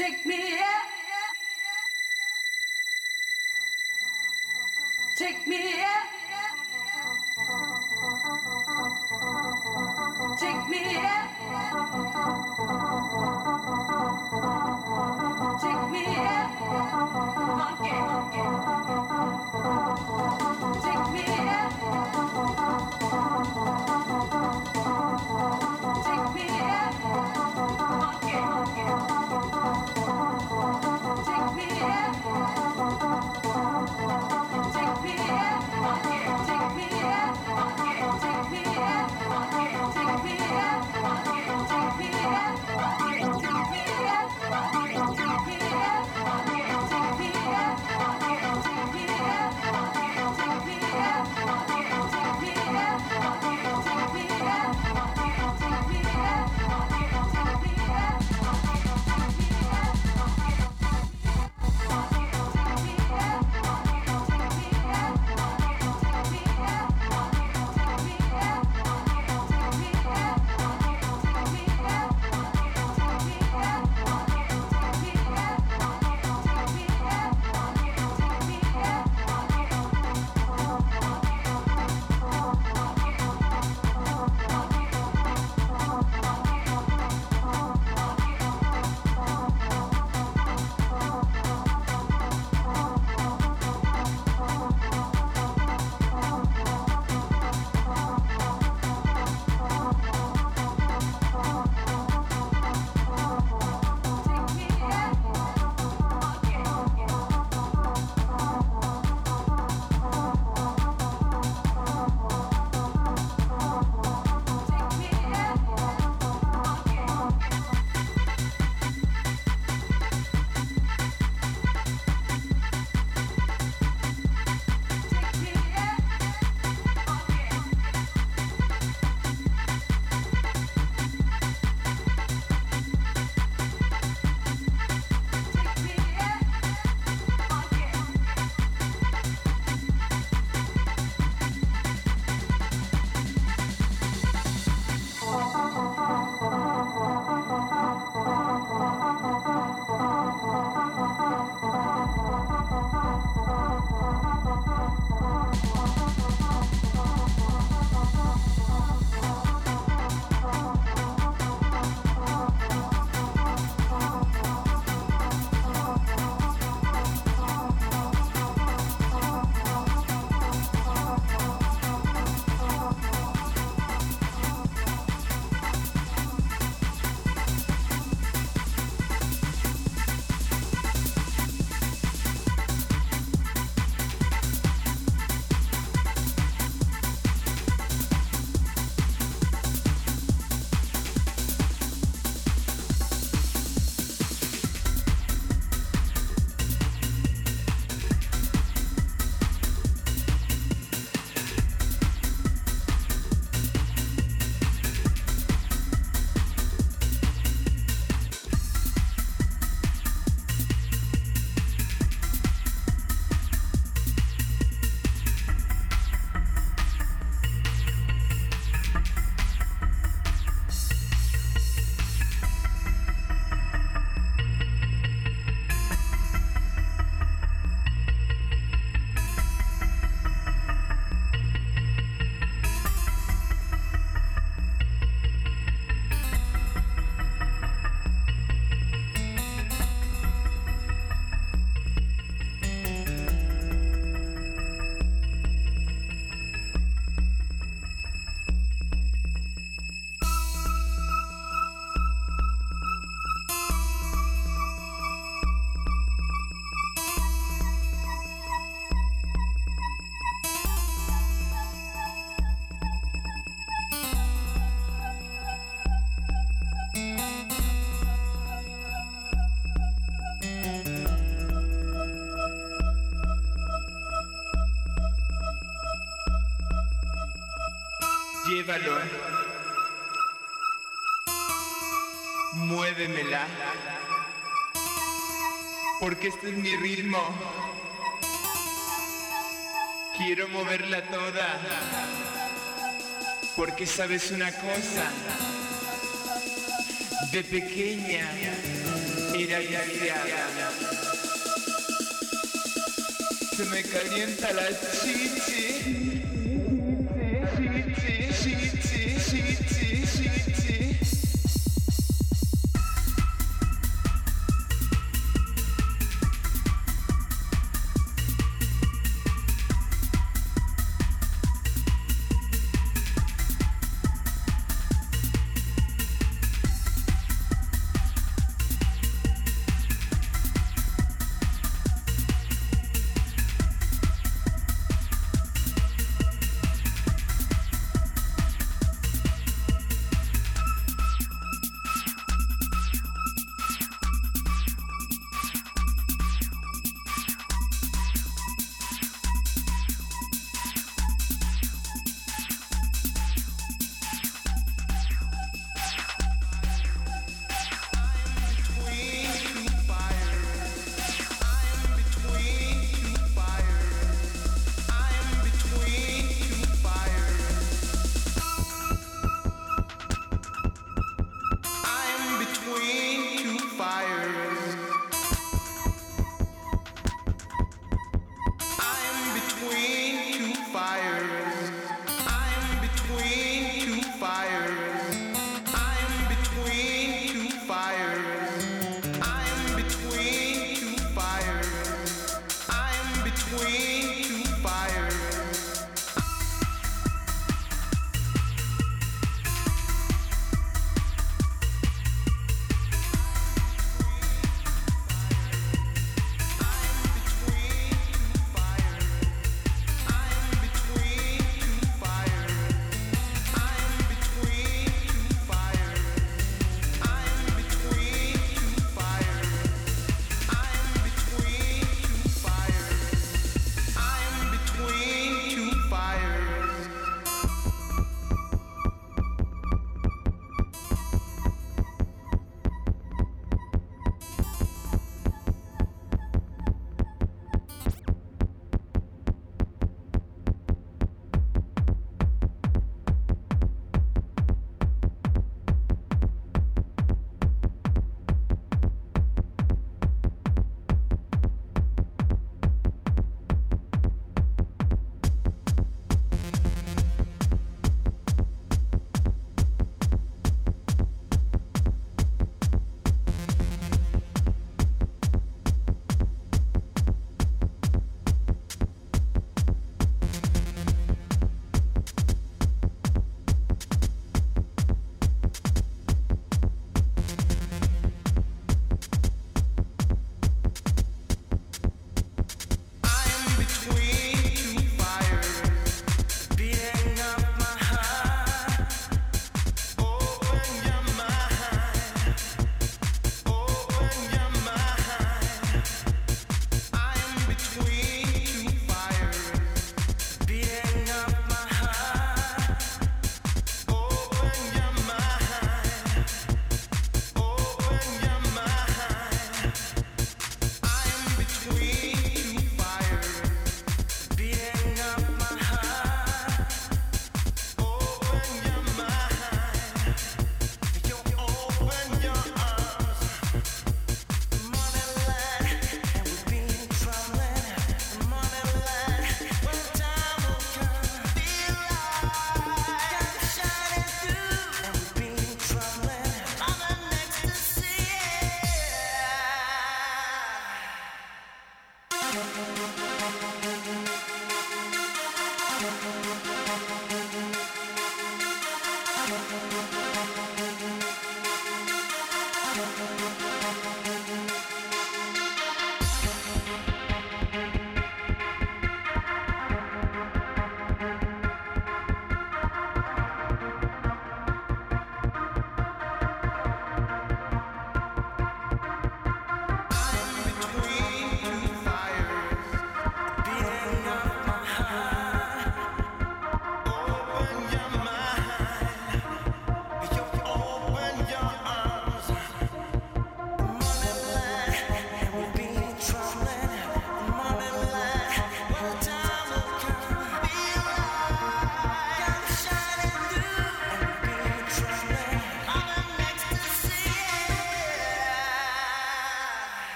Take me out. Take me in. Take me in. Take me in. Monkey, monkey. Take me. Take me take. Porque este es mi ritmo. Quiero moverla toda. Porque sabes una cosa. De pequeña era deseada. se me calienta la. Chichi,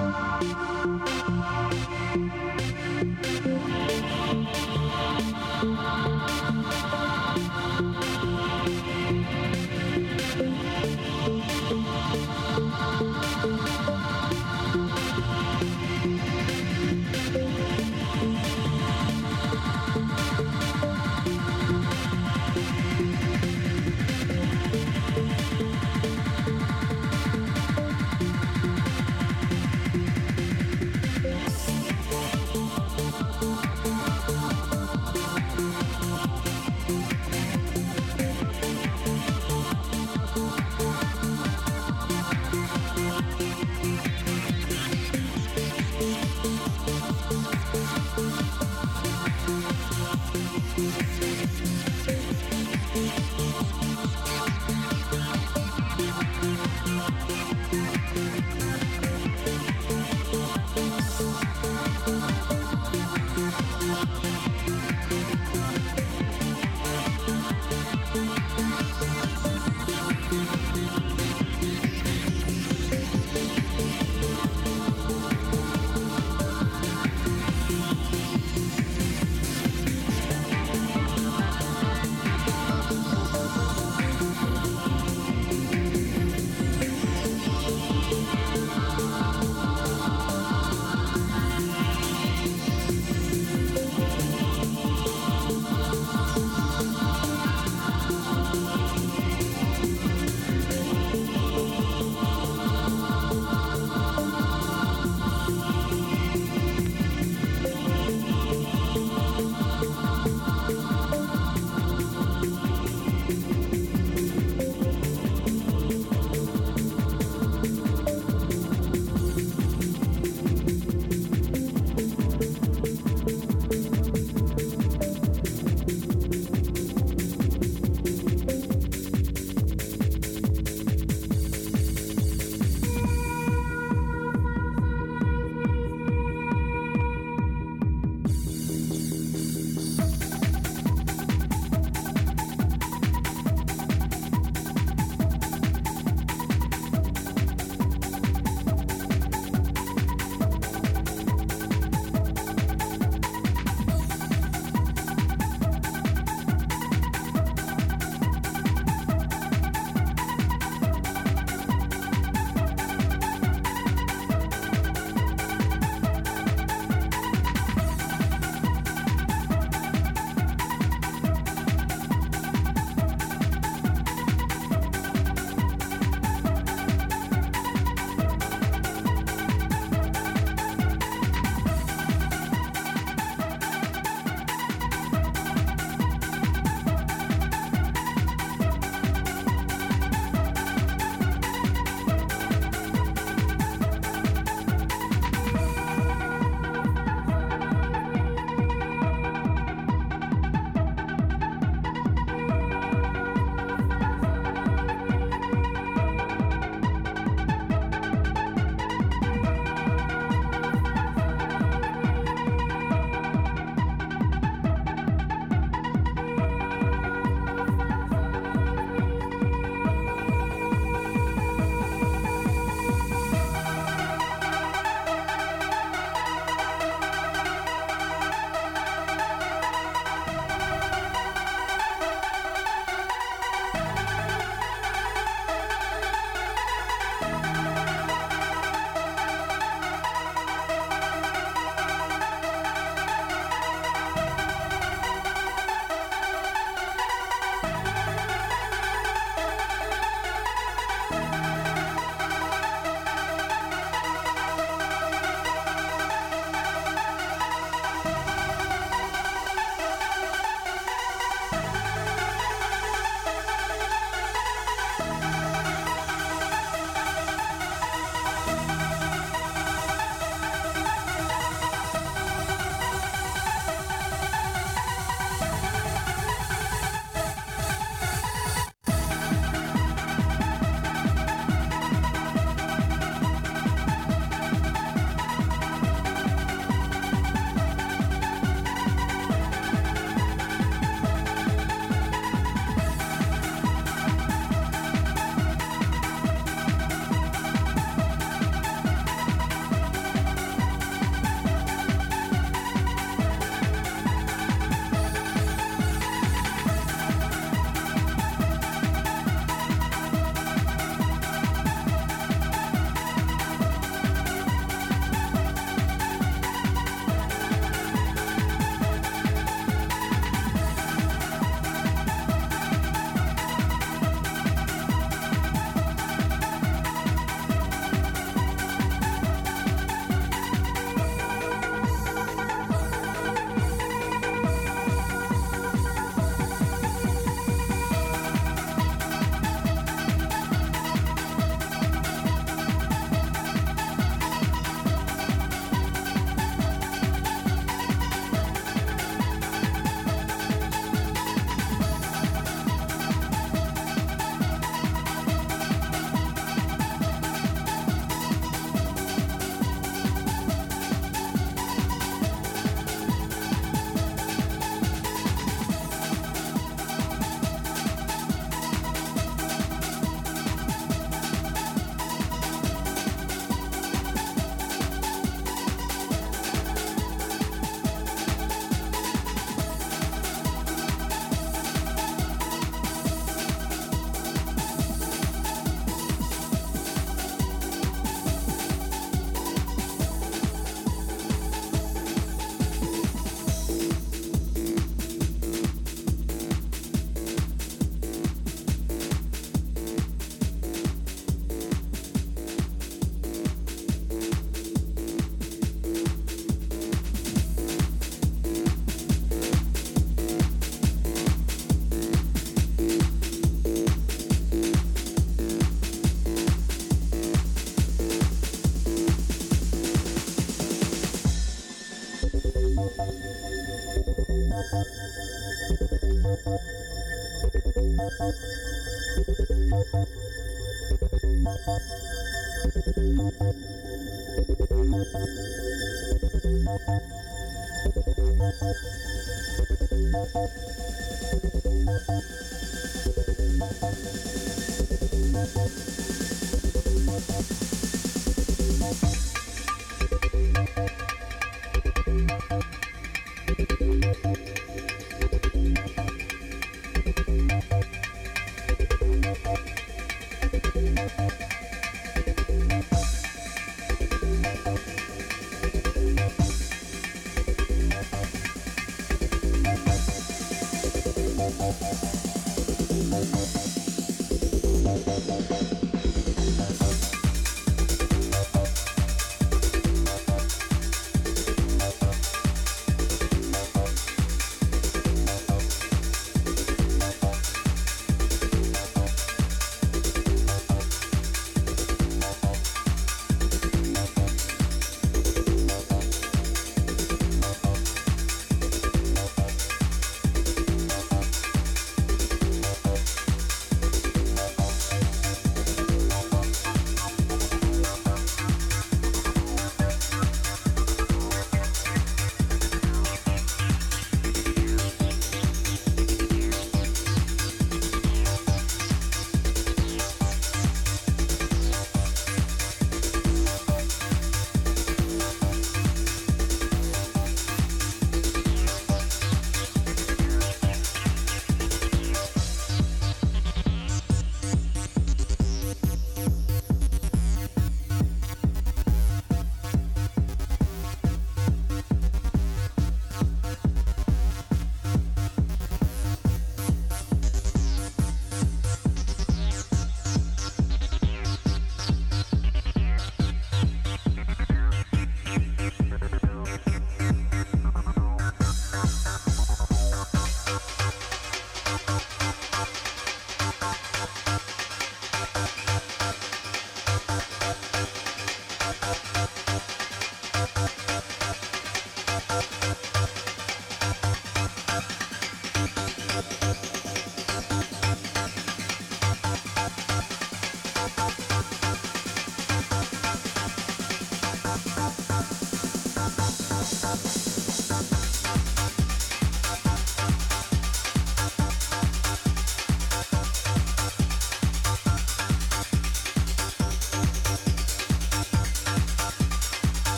Thank you.